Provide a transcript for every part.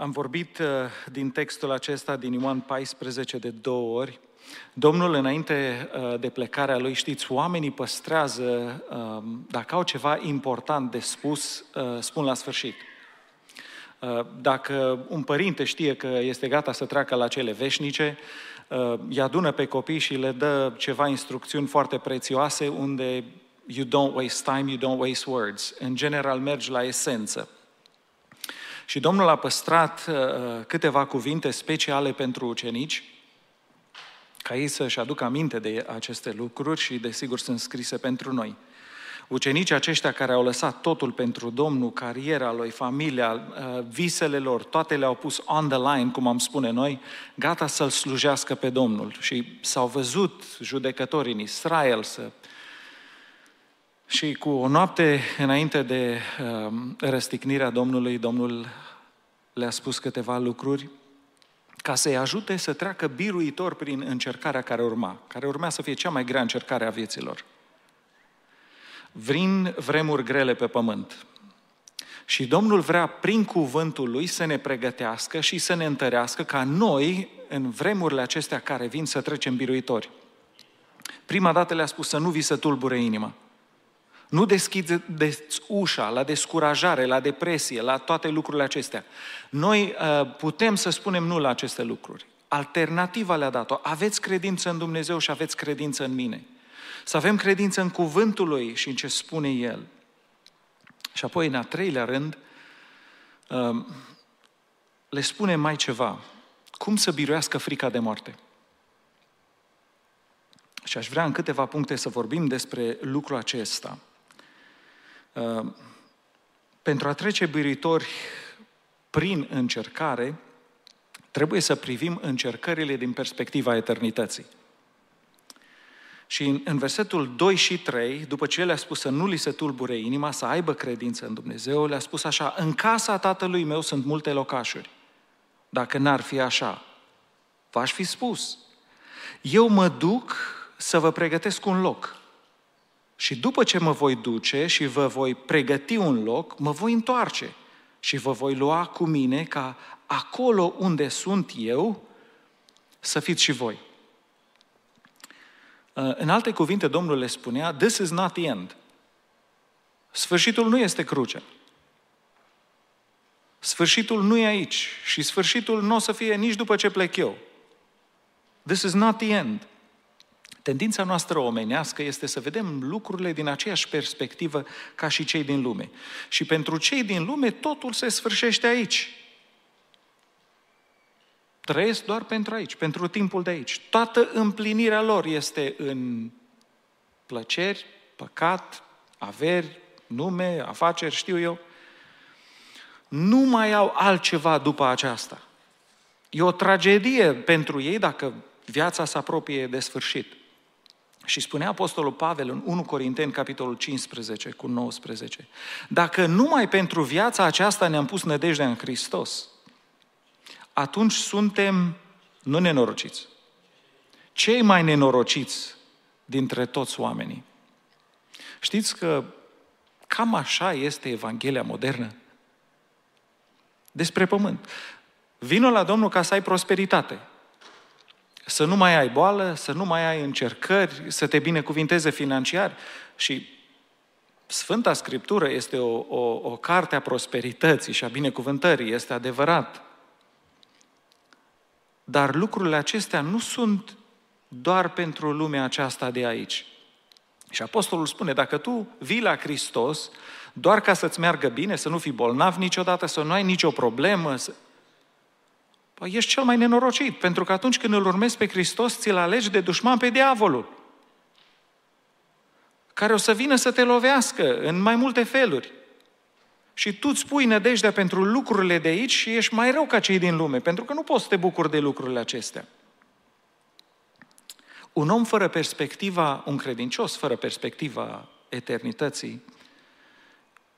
Am vorbit uh, din textul acesta din Ioan 14 de două ori. Domnul, înainte uh, de plecarea lui, știți, oamenii păstrează, uh, dacă au ceva important de spus, spun la sfârșit. Dacă un părinte știe că este gata să treacă la cele veșnice, îi adună pe copii și le dă ceva instrucțiuni foarte prețioase unde you don't waste time, you don't waste words. În general mergi la esență. Și Domnul a păstrat uh, câteva cuvinte speciale pentru ucenici, ca ei să-și aducă aminte de aceste lucruri și, desigur, sunt scrise pentru noi. Ucenicii aceștia care au lăsat totul pentru Domnul, cariera lui, familia, uh, visele lor, toate le-au pus on the line, cum am spune noi, gata să-L slujească pe Domnul. Și s-au văzut judecători în Israel să și cu o noapte înainte de uh, răstignirea Domnului, Domnul le-a spus câteva lucruri ca să-i ajute să treacă biruitor prin încercarea care urma, care urmea să fie cea mai grea încercare a vieților. Vrin vremuri grele pe pământ. Și Domnul vrea prin cuvântul Lui să ne pregătească și să ne întărească ca noi, în vremurile acestea care vin, să trecem biruitori. Prima dată le-a spus să nu vi să tulbure inima. Nu deschideți ușa la descurajare, la depresie, la toate lucrurile acestea. Noi uh, putem să spunem nu la aceste lucruri. Alternativa le-a dat-o. Aveți credință în Dumnezeu și aveți credință în mine. Să avem credință în cuvântul Lui și în ce spune El. Și apoi, în a treilea rând, uh, le spune mai ceva. Cum să biruiască frica de moarte. Și aș vrea în câteva puncte să vorbim despre lucrul acesta. Uh, pentru a trece biritori prin încercare, trebuie să privim încercările din perspectiva eternității. Și în, în versetul 2 și 3, după ce le-a spus să nu li se tulbure inima, să aibă credință în Dumnezeu, le-a spus așa, în casa tatălui meu sunt multe locașuri. Dacă n-ar fi așa, v-aș fi spus. Eu mă duc să vă pregătesc un loc. Și după ce mă voi duce și vă voi pregăti un loc, mă voi întoarce și vă voi lua cu mine ca acolo unde sunt eu să fiți și voi. Uh, în alte cuvinte, Domnul le spunea, this is not the end. Sfârșitul nu este crucea. Sfârșitul nu e aici și sfârșitul nu o să fie nici după ce plec eu. This is not the end. Tendința noastră omenească este să vedem lucrurile din aceeași perspectivă ca și cei din lume. Și pentru cei din lume totul se sfârșește aici. Trăiesc doar pentru aici, pentru timpul de aici. Toată împlinirea lor este în plăceri, păcat, averi, nume, afaceri, știu eu. Nu mai au altceva după aceasta. E o tragedie pentru ei dacă viața se apropie de sfârșit. Și spunea Apostolul Pavel în 1 Corinteni, capitolul 15 cu 19, dacă numai pentru viața aceasta ne-am pus nădejdea în Hristos, atunci suntem nu nenorociți. Cei mai nenorociți dintre toți oamenii. Știți că cam așa este Evanghelia modernă? Despre pământ. Vino la Domnul ca să ai prosperitate să nu mai ai boală, să nu mai ai încercări, să te binecuvinteze financiar. Și Sfânta Scriptură este o, o, o carte a prosperității și a binecuvântării, este adevărat. Dar lucrurile acestea nu sunt doar pentru lumea aceasta de aici. Și Apostolul spune, dacă tu vii la Hristos doar ca să-ți meargă bine, să nu fii bolnav niciodată, să nu ai nicio problemă, să... Păi ești cel mai nenorocit, pentru că atunci când îl urmezi pe Hristos, ți-l alegi de dușman pe diavolul, care o să vină să te lovească în mai multe feluri. Și tu îți pui nădejdea pentru lucrurile de aici și ești mai rău ca cei din lume, pentru că nu poți să te bucuri de lucrurile acestea. Un om fără perspectiva, un credincios fără perspectiva eternității,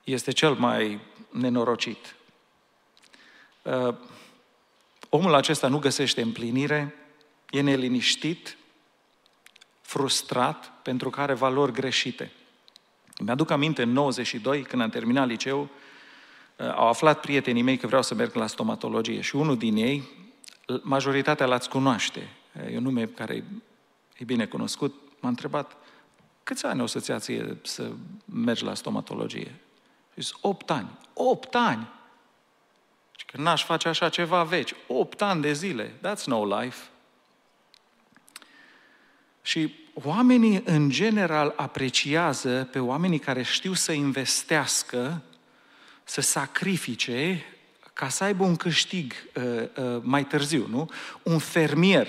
este cel mai nenorocit. Uh, Omul acesta nu găsește împlinire, e neliniștit, frustrat pentru că are valori greșite. Mi-aduc aminte în 92, când am terminat liceu, au aflat prietenii mei că vreau să merg la stomatologie și unul din ei, majoritatea l-ați cunoaște, e un nume care e bine cunoscut, m-a întrebat, câți ani o să-ți ia ție să mergi la stomatologie? Și zis, 8 ani. 8 ani! Și că n-aș face așa ceva veci. 8 ani de zile. That's no life. Și oamenii în general apreciază pe oamenii care știu să investească, să sacrifice ca să aibă un câștig uh, uh, mai târziu, nu? Un fermier,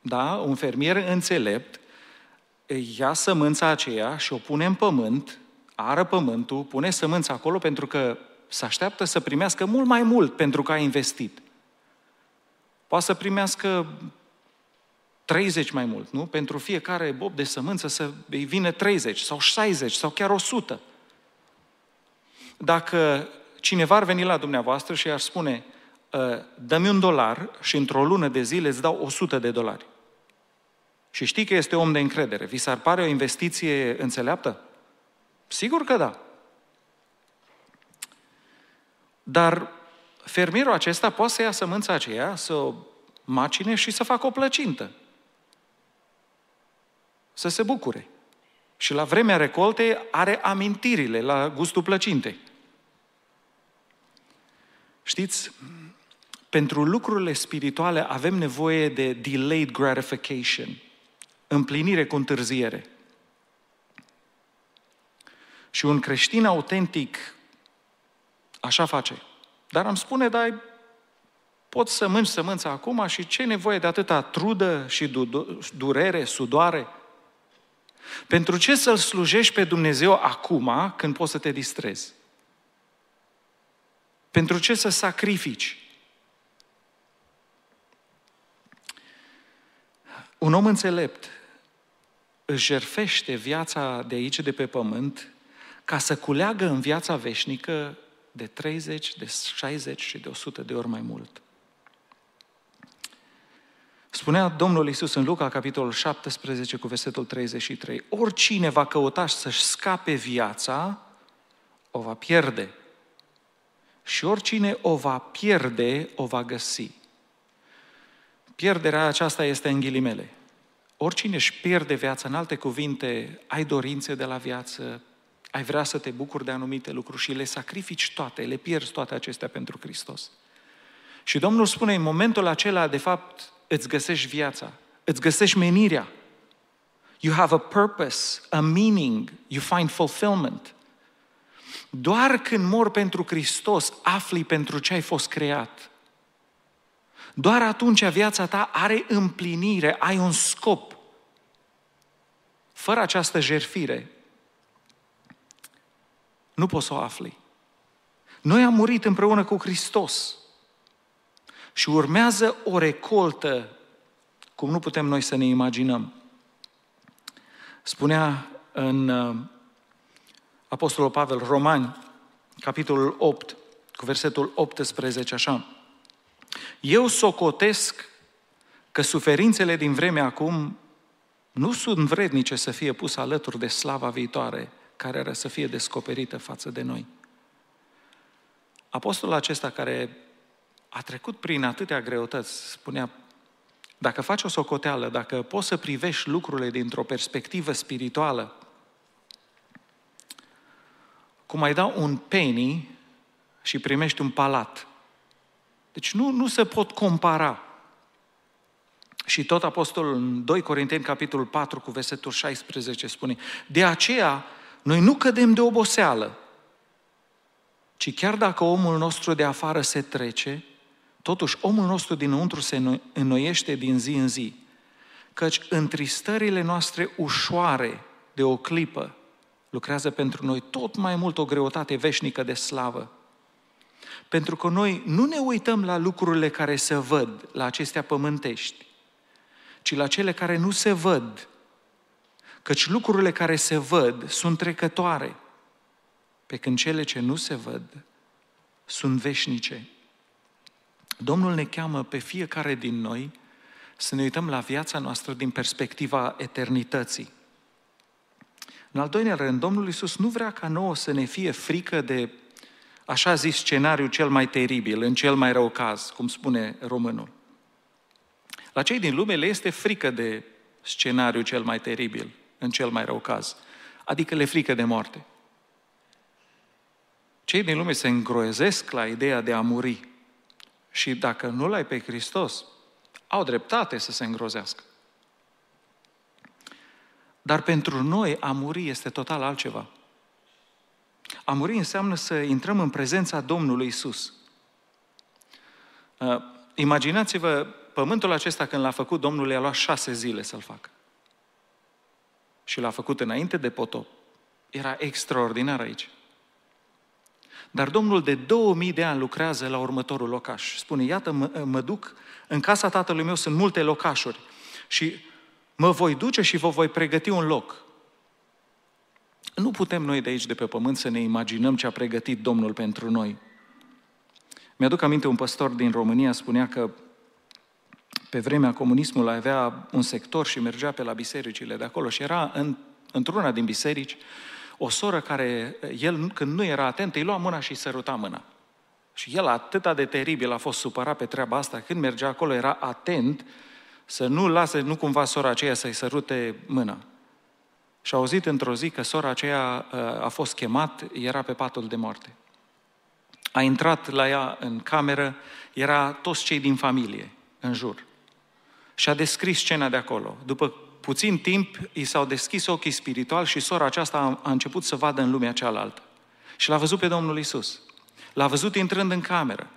da? Un fermier înțelept ia sămânța aceea și o pune în pământ, ară pământul, pune sămânța acolo pentru că se așteaptă să primească mult mai mult pentru că a investit. Poate să primească 30 mai mult, nu? Pentru fiecare bob de sămânță să îi vină 30 sau 60 sau chiar 100. Dacă cineva ar veni la dumneavoastră și ar spune, ă, dă-mi un dolar și într-o lună de zile îți dau 100 de dolari. Și știi că este om de încredere. Vi s-ar pare o investiție înțeleaptă? Sigur că da. Dar fermierul acesta poate să ia sămânța aceea, să o macine și să facă o plăcintă. Să se bucure. Și la vremea recoltei are amintirile la gustul plăcintei. Știți, pentru lucrurile spirituale avem nevoie de delayed gratification, împlinire cu întârziere. Și un creștin autentic așa face. Dar am spune, dai, poți să mânci sămânța acum și ce nevoie de atâta trudă și durere, sudoare? Pentru ce să-L slujești pe Dumnezeu acum când poți să te distrezi? Pentru ce să sacrifici? Un om înțelept își jerfește viața de aici, de pe pământ, ca să culeagă în viața veșnică de 30, de 60 și de 100 de ori mai mult. Spunea Domnul Isus în Luca, capitolul 17, cu versetul 33, oricine va căuta să-și scape viața, o va pierde. Și oricine o va pierde, o va găsi. Pierderea aceasta este în ghilimele. Oricine își pierde viața, în alte cuvinte, ai dorințe de la viață, ai vrea să te bucuri de anumite lucruri și le sacrifici toate, le pierzi toate acestea pentru Hristos. Și Domnul spune, în momentul acela, de fapt, îți găsești viața, îți găsești menirea. You have a purpose, a meaning, you find fulfillment. Doar când mor pentru Hristos, afli pentru ce ai fost creat. Doar atunci viața ta are împlinire, ai un scop. Fără această jerfire, nu poți să o afli. Noi am murit împreună cu Hristos și urmează o recoltă cum nu putem noi să ne imaginăm. Spunea în uh, Apostolul Pavel, Romani, capitolul 8, cu versetul 18, așa. Eu socotesc că suferințele din vremea acum nu sunt vrednice să fie pus alături de slava viitoare, care are să fie descoperită față de noi. Apostolul acesta care a trecut prin atâtea greutăți, spunea, dacă faci o socoteală, dacă poți să privești lucrurile dintr-o perspectivă spirituală, cum ai da un penny și primești un palat. Deci nu, nu se pot compara. Și tot apostolul în 2 Corinteni, capitolul 4, cu versetul 16, spune, de aceea noi nu cădem de oboseală, ci chiar dacă omul nostru de afară se trece, totuși omul nostru dinăuntru se înnoiește din zi în zi. Căci întristările noastre ușoare de o clipă lucrează pentru noi tot mai mult o greutate veșnică de slavă. Pentru că noi nu ne uităm la lucrurile care se văd, la acestea pământești, ci la cele care nu se văd, Căci lucrurile care se văd sunt trecătoare, pe când cele ce nu se văd sunt veșnice. Domnul ne cheamă pe fiecare din noi să ne uităm la viața noastră din perspectiva eternității. În al doilea rând, Domnul Iisus nu vrea ca nouă să ne fie frică de Așa zis scenariul cel mai teribil, în cel mai rău caz, cum spune românul. La cei din lume le este frică de scenariul cel mai teribil, în cel mai rău caz. Adică le frică de moarte. Cei din lume se îngroezesc la ideea de a muri. Și dacă nu l-ai pe Hristos, au dreptate să se îngrozească. Dar pentru noi a muri este total altceva. A muri înseamnă să intrăm în prezența Domnului Isus. Uh, imaginați-vă, pământul acesta când l-a făcut, Domnul i-a luat șase zile să-l facă. Și l-a făcut înainte de potop. Era extraordinar aici. Dar Domnul de 2000 de ani lucrează la următorul locaș. Spune, iată, mă, mă duc, în casa tatălui meu sunt multe locașuri și mă voi duce și vă voi pregăti un loc. Nu putem noi de aici, de pe pământ, să ne imaginăm ce a pregătit Domnul pentru noi. Mi-aduc aminte, un păstor din România spunea că pe vremea comunismului avea un sector și mergea pe la bisericile de acolo și era în, într-una din biserici o soră care, el când nu era atent, îi lua mâna și îi săruta mâna. Și el atât de teribil a fost supărat pe treaba asta, când mergea acolo era atent să nu lase, nu cumva sora aceea să-i sărute mâna. Și a auzit într-o zi că sora aceea uh, a fost chemat, era pe patul de moarte. A intrat la ea în cameră, era toți cei din familie în jur. Și a descris scena de acolo. După puțin timp, i s-au deschis ochii spiritual și sora aceasta a început să vadă în lumea cealaltă. Și l-a văzut pe Domnul Isus. L-a văzut intrând în cameră.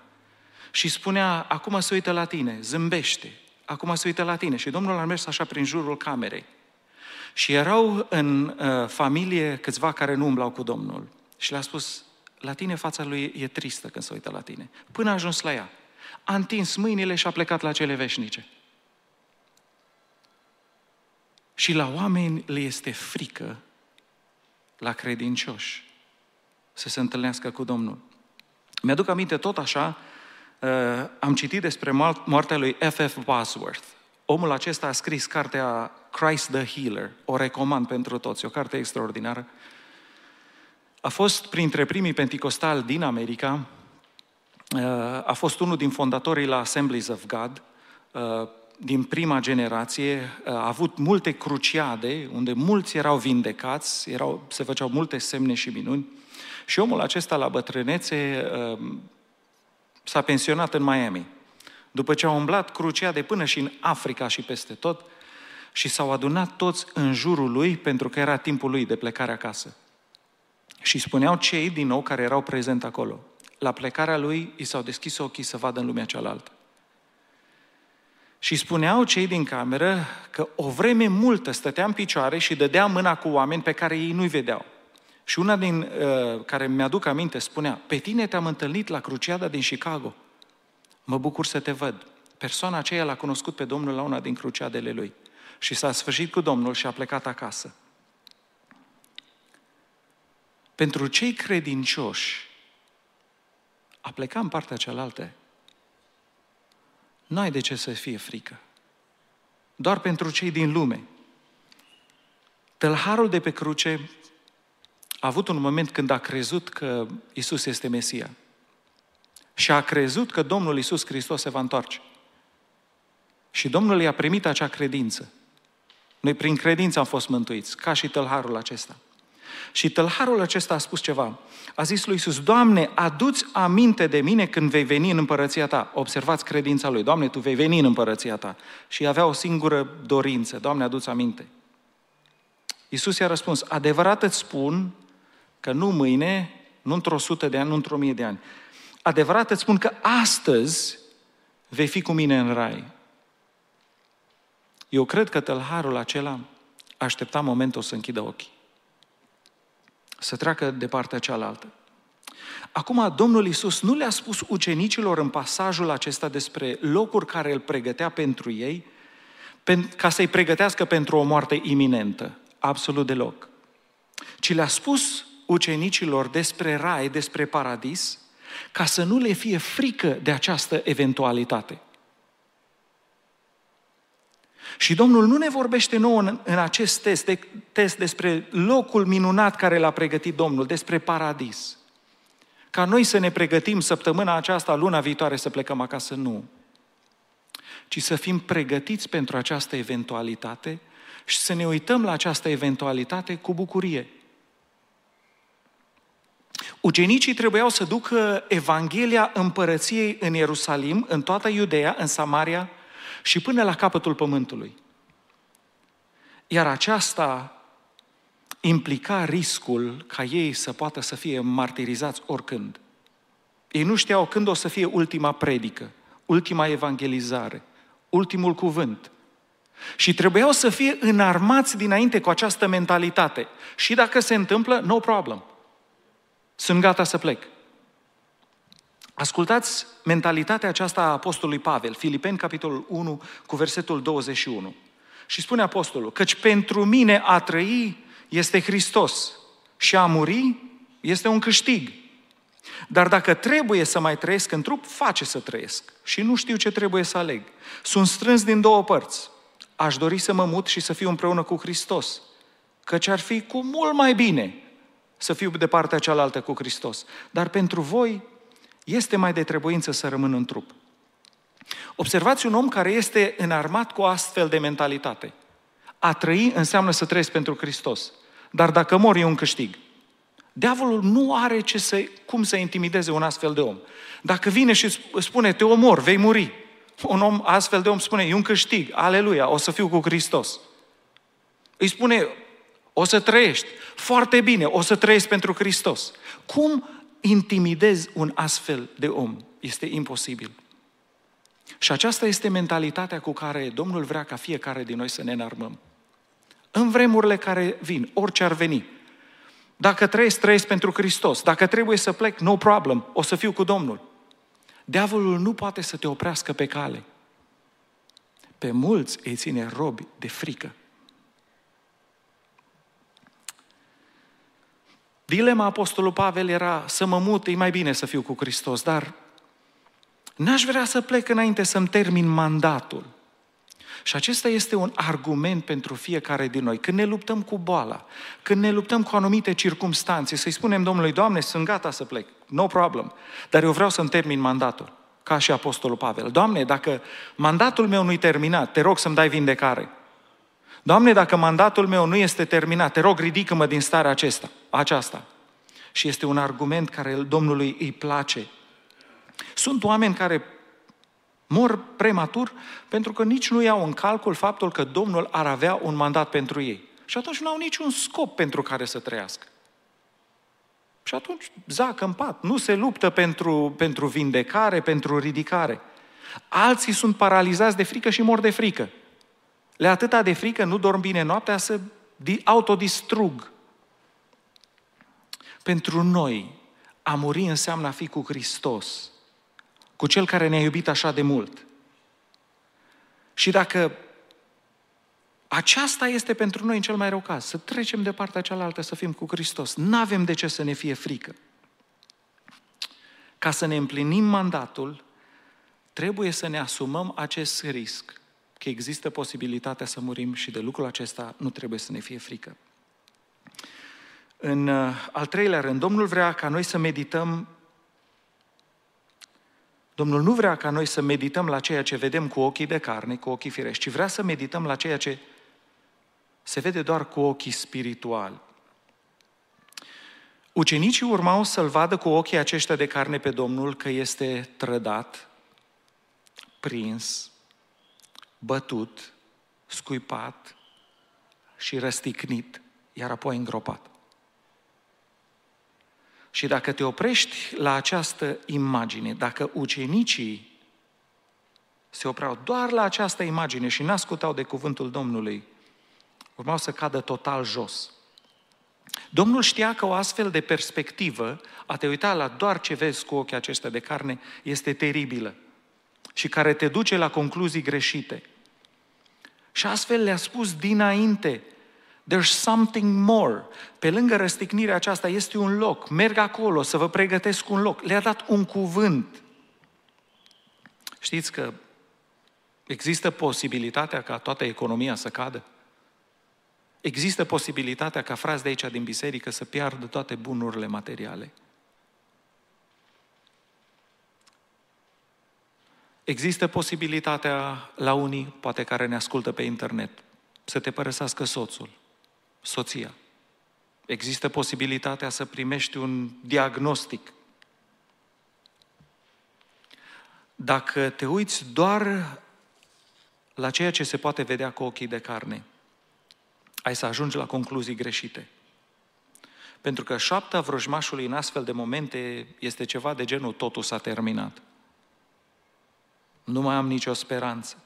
Și spunea, acum se uită la tine, zâmbește. Acum se uită la tine. Și Domnul a mers așa prin jurul camerei. Și erau în uh, familie câțiva care nu umblau cu Domnul. Și le-a spus, la tine fața lui e tristă când se uită la tine. Până a ajuns la ea. A întins mâinile și a plecat la cele veșnice. Și la oameni le este frică, la credincioși, să se întâlnească cu Domnul. Mi-aduc aminte tot așa, uh, am citit despre moartea lui F.F. Bosworth. Omul acesta a scris cartea Christ the Healer, o recomand pentru toți, o carte extraordinară. A fost printre primii penticostali din America, uh, a fost unul din fondatorii la Assemblies of God, uh, din prima generație a avut multe cruciade, unde mulți erau vindecați, erau, se făceau multe semne și minuni. Și omul acesta, la bătrânețe, um, s-a pensionat în Miami. După ce a umblat cruciade până și în Africa și peste tot, și s-au adunat toți în jurul lui pentru că era timpul lui de plecare acasă. Și spuneau cei din nou care erau prezent acolo. La plecarea lui, i s-au deschis ochii să vadă în lumea cealaltă. Și spuneau cei din cameră că o vreme multă stătea în picioare și dădea mâna cu oameni pe care ei nu-i vedeau. Și una din uh, care mi-aduc aminte spunea, pe tine te-am întâlnit la cruciada din Chicago. Mă bucur să te văd. Persoana aceea l-a cunoscut pe Domnul la una din cruciadele lui. Și s-a sfârșit cu Domnul și a plecat acasă. Pentru cei credincioși, a plecat în partea cealaltă nu ai de ce să fie frică. Doar pentru cei din lume. Tălharul de pe cruce a avut un moment când a crezut că Isus este Mesia. Și a crezut că Domnul Isus Hristos se va întoarce. Și Domnul i-a primit acea credință. Noi prin credință am fost mântuiți, ca și tălharul acesta. Și tălharul acesta a spus ceva. A zis lui Iisus, Doamne, aduți aminte de mine când vei veni în împărăția ta. Observați credința lui, Doamne, Tu vei veni în împărăția ta. Și avea o singură dorință, Doamne, aduți aminte. Iisus i-a răspuns, adevărat îți spun că nu mâine, nu într-o sută de ani, nu într-o mie de ani. Adevărat îți spun că astăzi vei fi cu mine în rai. Eu cred că tălharul acela aștepta momentul să închidă ochii să treacă de partea cealaltă. Acum, Domnul Isus nu le-a spus ucenicilor în pasajul acesta despre locuri care îl pregătea pentru ei, ca să-i pregătească pentru o moarte iminentă. Absolut deloc. Ci le-a spus ucenicilor despre rai, despre paradis, ca să nu le fie frică de această eventualitate. Și Domnul nu ne vorbește nouă în, în acest test, de, test despre locul minunat care l-a pregătit Domnul, despre paradis. ca noi să ne pregătim săptămâna aceasta, luna viitoare să plecăm acasă, nu. Ci să fim pregătiți pentru această eventualitate și să ne uităm la această eventualitate cu bucurie. Ucenicii trebuiau să ducă Evanghelia împărăției în Ierusalim, în toată Iudeea, în Samaria și până la capătul pământului. Iar aceasta implica riscul ca ei să poată să fie martirizați oricând. Ei nu știau când o să fie ultima predică, ultima evangelizare, ultimul cuvânt. Și trebuiau să fie înarmați dinainte cu această mentalitate. Și dacă se întâmplă, no problem. Sunt gata să plec. Ascultați mentalitatea aceasta a Apostolului Pavel, Filipeni, capitolul 1, cu versetul 21. Și spune Apostolul, căci pentru mine a trăi este Hristos și a muri este un câștig. Dar dacă trebuie să mai trăiesc în trup, face să trăiesc. Și nu știu ce trebuie să aleg. Sunt strâns din două părți. Aș dori să mă mut și să fiu împreună cu Hristos. Căci ar fi cu mult mai bine să fiu de partea cealaltă cu Hristos. Dar pentru voi este mai de trebuință să rămân în trup. Observați un om care este înarmat cu o astfel de mentalitate. A trăi înseamnă să trăiesc pentru Hristos. Dar dacă mor, e un câștig. Diavolul nu are ce să, cum să intimideze un astfel de om. Dacă vine și spune, te omor, vei muri. Un om astfel de om spune, e un câștig, aleluia, o să fiu cu Hristos. Îi spune, o să trăiești foarte bine, o să trăiești pentru Hristos. Cum intimidezi un astfel de om? Este imposibil. Și aceasta este mentalitatea cu care Domnul vrea ca fiecare din noi să ne înarmăm. În vremurile care vin, orice ar veni, dacă trăiesc, trăiesc pentru Hristos. Dacă trebuie să plec, no problem, o să fiu cu Domnul. Diavolul nu poate să te oprească pe cale. Pe mulți îi ține robi de frică. Dilema Apostolului Pavel era să mă mut, e mai bine să fiu cu Hristos, dar n-aș vrea să plec înainte să-mi termin mandatul. Și acesta este un argument pentru fiecare din noi. Când ne luptăm cu boala, când ne luptăm cu anumite circumstanțe, să-i spunem Domnului, Doamne, sunt gata să plec, no problem, dar eu vreau să-mi termin mandatul, ca și Apostolul Pavel. Doamne, dacă mandatul meu nu-i terminat, te rog să-mi dai vindecare. Doamne, dacă mandatul meu nu este terminat, te rog, ridică-mă din starea acesta, aceasta. Și este un argument care Domnului îi place. Sunt oameni care mor prematur pentru că nici nu iau în calcul faptul că Domnul ar avea un mandat pentru ei. Și atunci nu au niciun scop pentru care să trăiască. Și atunci zacă în pat, nu se luptă pentru, pentru vindecare, pentru ridicare. Alții sunt paralizați de frică și mor de frică. Le atâta de frică, nu dorm bine noaptea, să autodistrug. Pentru noi, a muri înseamnă a fi cu Hristos, cu Cel care ne-a iubit așa de mult. Și dacă aceasta este pentru noi în cel mai rău caz, să trecem de partea cealaltă, să fim cu Hristos. Nu avem de ce să ne fie frică. Ca să ne împlinim mandatul, trebuie să ne asumăm acest risc că există posibilitatea să murim și de lucrul acesta nu trebuie să ne fie frică. În uh, al treilea rând, Domnul vrea ca noi să medităm Domnul nu vrea ca noi să medităm la ceea ce vedem cu ochii de carne, cu ochii firești, ci vrea să medităm la ceea ce se vede doar cu ochii spirituali. Ucenicii urmau să-L vadă cu ochii aceștia de carne pe Domnul că este trădat, prins, bătut, scuipat și răsticnit, iar apoi îngropat. Și dacă te oprești la această imagine, dacă ucenicii se opreau doar la această imagine și n-ascultau de cuvântul Domnului, urmau să cadă total jos. Domnul știa că o astfel de perspectivă, a te uita la doar ce vezi cu ochii acestea de carne, este teribilă și care te duce la concluzii greșite. Și astfel le-a spus dinainte, There's something more. Pe lângă răstignirea aceasta este un loc. Merg acolo să vă pregătesc un loc. Le-a dat un cuvânt. Știți că există posibilitatea ca toată economia să cadă? Există posibilitatea ca frați de aici din biserică să piardă toate bunurile materiale. Există posibilitatea la unii, poate care ne ascultă pe internet, să te părăsească soțul, soția. Există posibilitatea să primești un diagnostic. Dacă te uiți doar la ceea ce se poate vedea cu ochii de carne, ai să ajungi la concluzii greșite. Pentru că șapta vrăjmașului în astfel de momente este ceva de genul totul s-a terminat. Nu mai am nicio speranță.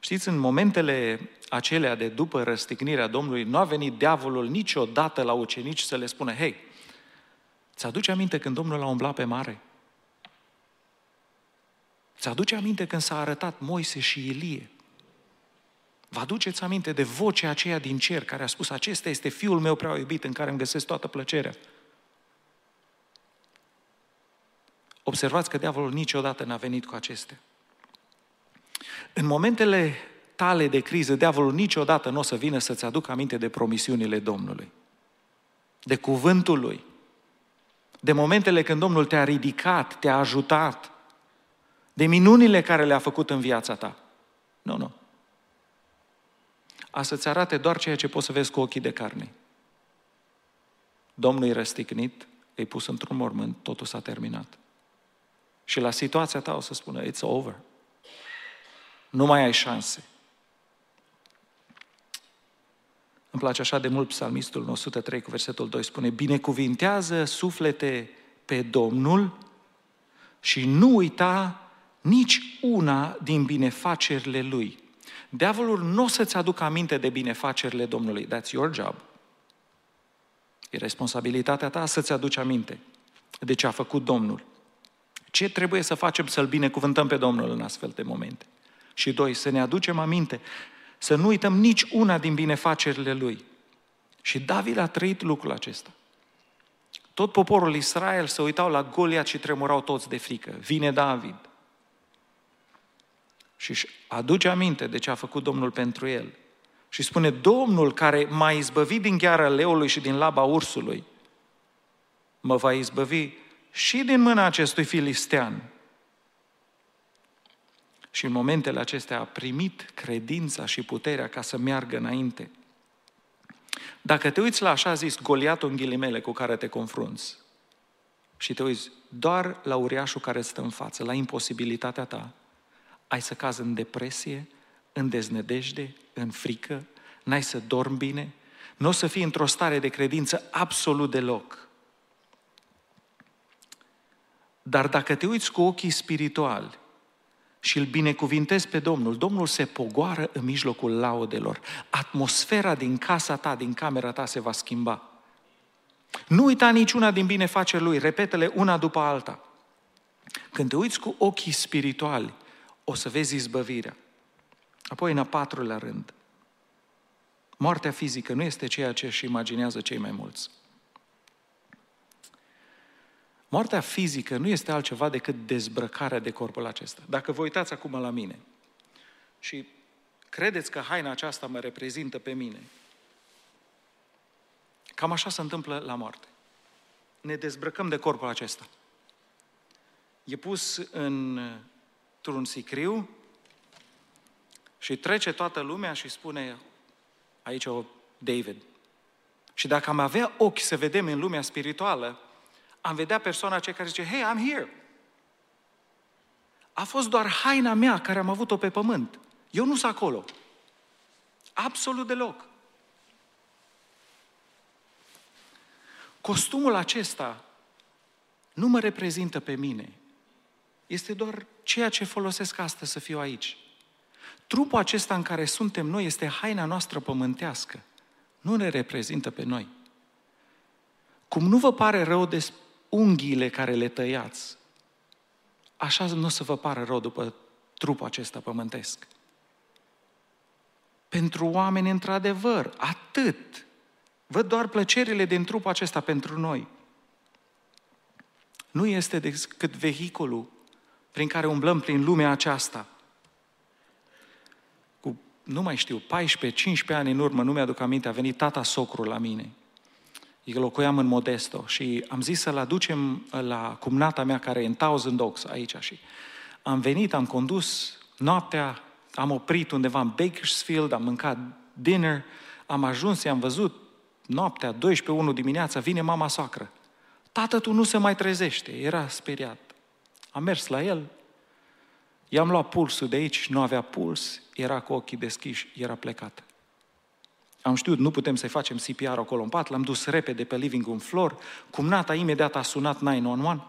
Știți, în momentele acelea de după răstignirea Domnului, nu a venit diavolul niciodată la ucenici să le spună, hei, ți-aduce aminte când Domnul a umblat pe mare? Ți-aduce aminte când s-a arătat Moise și Ilie? Vă aduceți aminte de vocea aceea din cer care a spus, acesta este Fiul meu prea iubit în care îmi găsesc toată plăcerea. Observați că diavolul niciodată n-a venit cu acestea. În momentele tale de criză, diavolul niciodată nu o să vină să-ți aducă aminte de promisiunile Domnului, de cuvântul Lui, de momentele când Domnul te-a ridicat, te-a ajutat, de minunile care le-a făcut în viața ta. Nu, nu. A să-ți arate doar ceea ce poți să vezi cu ochii de carne. Domnul e răstignit, e pus într-un mormânt, totul s-a terminat. Și la situația ta o să spună, it's over. Nu mai ai șanse. Îmi place așa de mult psalmistul 103 cu versetul 2, spune, binecuvintează suflete pe Domnul și nu uita nici una din binefacerile Lui. Diavolul nu o să-ți aducă aminte de binefacerile Domnului. That's your job. E responsabilitatea ta să-ți aduci aminte de ce a făcut Domnul. Ce trebuie să facem să-L binecuvântăm pe Domnul în astfel de momente? Și doi, să ne aducem aminte, să nu uităm nici una din binefacerile Lui. Și David a trăit lucrul acesta. Tot poporul Israel se uitau la Goliat și tremurau toți de frică. Vine David. Și își aduce aminte de ce a făcut Domnul pentru el. Și spune, Domnul care m-a izbăvit din gheara leului și din laba ursului, mă va izbăvi și din mâna acestui filistean. Și în momentele acestea a primit credința și puterea ca să meargă înainte. Dacă te uiți la așa zis Goliatul în ghilimele cu care te confrunți și te uiți doar la uriașul care stă în față, la imposibilitatea ta, ai să cazi în depresie, în deznădejde, în frică, n-ai să dormi bine, nu o să fii într-o stare de credință absolut deloc. Dar dacă te uiți cu ochii spirituali și îl binecuvintezi pe Domnul, Domnul se pogoară în mijlocul laudelor. Atmosfera din casa ta, din camera ta se va schimba. Nu uita niciuna din binefaceri lui, repetele una după alta. Când te uiți cu ochii spirituali, o să vezi izbăvirea. Apoi, în a patrulea rând, moartea fizică nu este ceea ce își imaginează cei mai mulți. Moartea fizică nu este altceva decât dezbrăcarea de corpul acesta. Dacă vă uitați acum la mine și credeți că haina aceasta mă reprezintă pe mine, cam așa se întâmplă la moarte. Ne dezbrăcăm de corpul acesta. E pus într-un sicriu și trece toată lumea și spune, aici o David. Și dacă am avea ochi să vedem în lumea spirituală, am vedea persoana aceea care zice, hey, I'm here. A fost doar haina mea care am avut-o pe pământ. Eu nu sunt acolo. Absolut deloc. Costumul acesta nu mă reprezintă pe mine. Este doar ceea ce folosesc astăzi să fiu aici. Trupul acesta în care suntem noi este haina noastră pământească. Nu ne reprezintă pe noi. Cum nu vă pare rău de unghiile care le tăiați, așa nu o să vă pară rău după trupul acesta pământesc. Pentru oameni, într-adevăr, atât. Văd doar plăcerile din trupul acesta pentru noi. Nu este decât vehiculul prin care umblăm prin lumea aceasta. Cu, nu mai știu, 14-15 ani în urmă, nu mi-aduc aminte, a venit tata socru la mine – eu locuiam în Modesto și am zis să-l aducem la cumnata mea care e în Thousand Oaks aici și am venit, am condus noaptea, am oprit undeva în Bakersfield, am mâncat dinner, am ajuns, i-am văzut noaptea, 12-1 dimineața, vine mama soacră. Tată, tu nu se mai trezește. Era speriat. Am mers la el, i-am luat pulsul de aici, nu avea puls, era cu ochii deschiși, era plecat. Am știut, nu putem să-i facem CPR acolo în pat, l-am dus repede pe living room floor, cumnata imediat a sunat 911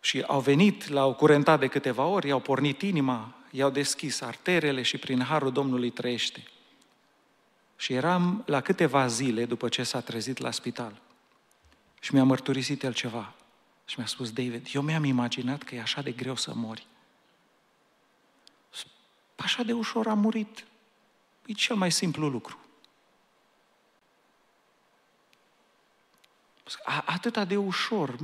și au venit, l-au curentat de câteva ori, i-au pornit inima, i-au deschis arterele și prin harul Domnului trăiește. Și eram la câteva zile după ce s-a trezit la spital. Și mi-a mărturisit el ceva. Și mi-a spus, David, eu mi-am imaginat că e așa de greu să mori. Așa de ușor a murit. E cel mai simplu lucru. Atâta de ușor.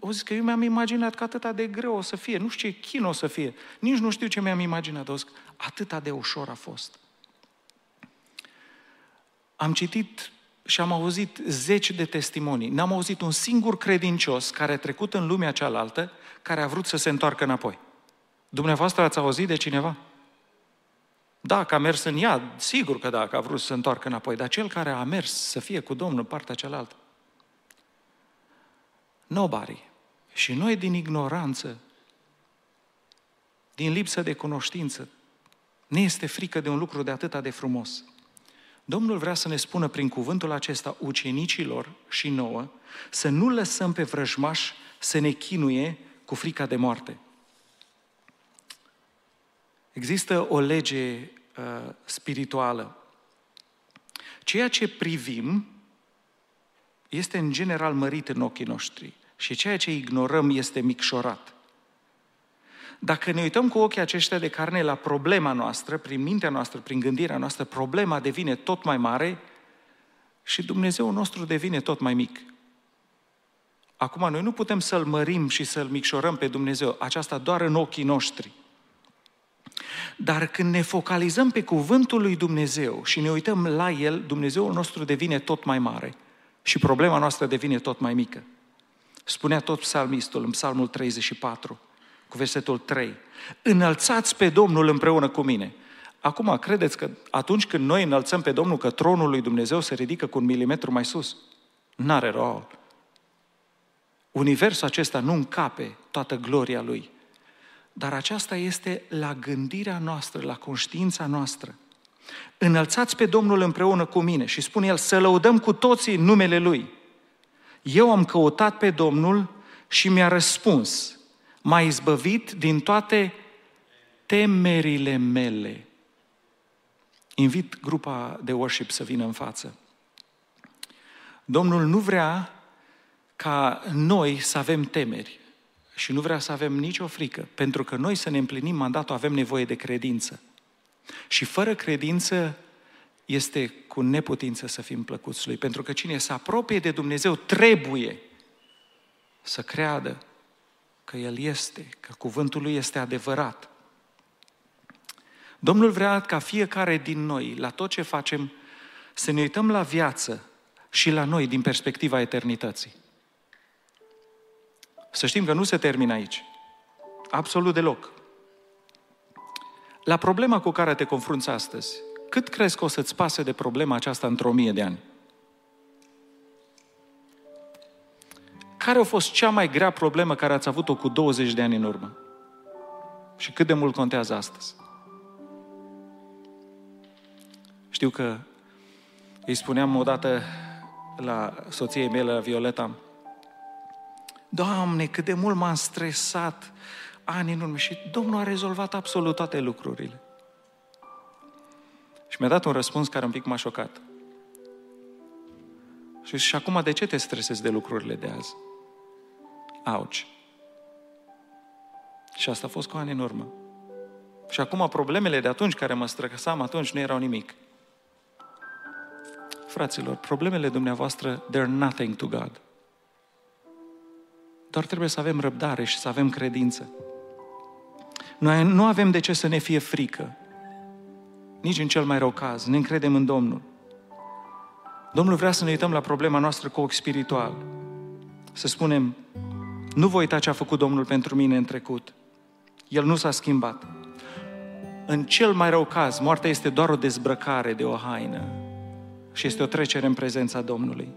O zic că eu mi-am imaginat că atâta de greu o să fie. Nu știu ce chin o să fie. Nici nu știu ce mi-am imaginat. O zic, atâta de ușor a fost. Am citit și am auzit zeci de testimonii. N-am auzit un singur credincios care a trecut în lumea cealaltă, care a vrut să se întoarcă înapoi. Dumneavoastră ați auzit de cineva? Da, că a mers în iad, sigur că da, că a vrut să se întoarcă înapoi, dar cel care a mers să fie cu Domnul în partea cealaltă. Nobody. Și noi din ignoranță, din lipsă de cunoștință, ne este frică de un lucru de atâta de frumos. Domnul vrea să ne spună prin cuvântul acesta ucenicilor și nouă să nu lăsăm pe vrăjmaș să ne chinuie cu frica de moarte. Există o lege uh, spirituală. Ceea ce privim este în general mărit în ochii noștri și ceea ce ignorăm este micșorat. Dacă ne uităm cu ochii aceștia de carne la problema noastră, prin mintea noastră, prin gândirea noastră, problema devine tot mai mare și Dumnezeu nostru devine tot mai mic. Acum, noi nu putem să-L mărim și să-L micșorăm pe Dumnezeu, aceasta doar în ochii noștri. Dar când ne focalizăm pe cuvântul lui Dumnezeu și ne uităm la El, Dumnezeul nostru devine tot mai mare și problema noastră devine tot mai mică. Spunea tot psalmistul în psalmul 34 cu versetul 3. Înălțați pe Domnul împreună cu mine. Acum, credeți că atunci când noi înălțăm pe Domnul, că tronul lui Dumnezeu se ridică cu un milimetru mai sus? N-are rol. Universul acesta nu încape toată gloria lui. Dar aceasta este la gândirea noastră, la conștiința noastră. Înălțați pe Domnul împreună cu mine și spune el să lăudăm cu toții numele Lui. Eu am căutat pe Domnul și mi-a răspuns m-a izbăvit din toate temerile mele. Invit grupa de worship să vină în față. Domnul nu vrea ca noi să avem temeri și nu vrea să avem nicio frică, pentru că noi să ne împlinim mandatul avem nevoie de credință. Și fără credință este cu neputință să fim plăcuți lui, pentru că cine se apropie de Dumnezeu trebuie să creadă că El este, că cuvântul Lui este adevărat. Domnul vrea ca fiecare din noi, la tot ce facem, să ne uităm la viață și la noi din perspectiva eternității. Să știm că nu se termină aici. Absolut deloc. La problema cu care te confrunți astăzi, cât crezi că o să-ți pase de problema aceasta într-o mie de ani? Care a fost cea mai grea problemă care ați avut-o cu 20 de ani în urmă? Și cât de mult contează astăzi? Știu că îi spuneam odată la soției mele, la Violeta, Doamne, cât de mult m-am stresat ani în urmă și Domnul a rezolvat absolut toate lucrurile. Și mi-a dat un răspuns care un pic m-a șocat. Și și acum de ce te stresezi de lucrurile de azi? Auci. Și asta a fost cu ani în urmă. Și acum problemele de atunci care mă străcăsam atunci nu erau nimic. Fraților, problemele dumneavoastră, they're nothing to God. Doar trebuie să avem răbdare și să avem credință. Noi nu avem de ce să ne fie frică. Nici în cel mai rău caz. Ne încredem în Domnul. Domnul vrea să ne uităm la problema noastră cu ochi spiritual. Să spunem, Nu voi uita ce a făcut Domnul pentru mine în trecut. El nu s-a schimbat. În cel mai rău caz, moartea este doar o dezbrăcare de o haină și este o trecere în prezența Domnului.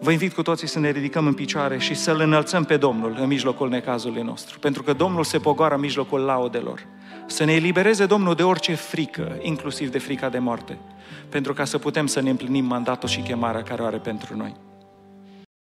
Vă invit cu toții să ne ridicăm în picioare și să-L înălțăm pe Domnul în mijlocul necazului nostru, pentru că Domnul se pogoară în mijlocul laudelor. Să ne elibereze Domnul de orice frică, inclusiv de frica de moarte, pentru ca să putem să ne împlinim mandatul și chemarea care o are pentru noi.